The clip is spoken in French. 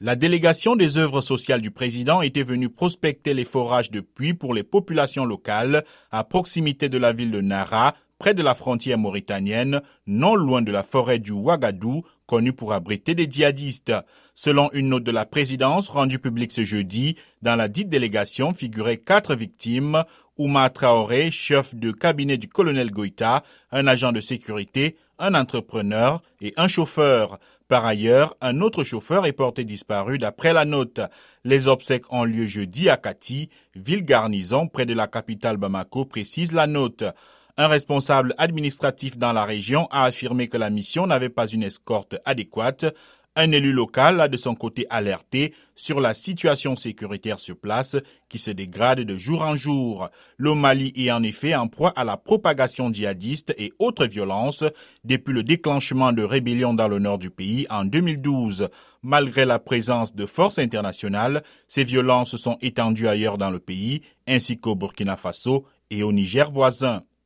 La délégation des œuvres sociales du président était venue prospecter les forages de puits pour les populations locales à proximité de la ville de Nara, près de la frontière mauritanienne, non loin de la forêt du Ouagadou, connue pour abriter des djihadistes. Selon une note de la présidence rendue publique ce jeudi, dans la dite délégation figuraient quatre victimes, Ouma Traoré, chef de cabinet du colonel Goïta, un agent de sécurité, un entrepreneur et un chauffeur. Par ailleurs, un autre chauffeur est porté disparu d'après la note. Les obsèques ont lieu jeudi à Kati, ville garnison près de la capitale Bamako, précise la note. Un responsable administratif dans la région a affirmé que la mission n'avait pas une escorte adéquate. Un élu local a de son côté alerté sur la situation sécuritaire sur place qui se dégrade de jour en jour. Le Mali est en effet en proie à la propagation djihadiste et autres violences depuis le déclenchement de rébellions dans le nord du pays en 2012. Malgré la présence de forces internationales, ces violences sont étendues ailleurs dans le pays, ainsi qu'au Burkina Faso et au Niger voisin.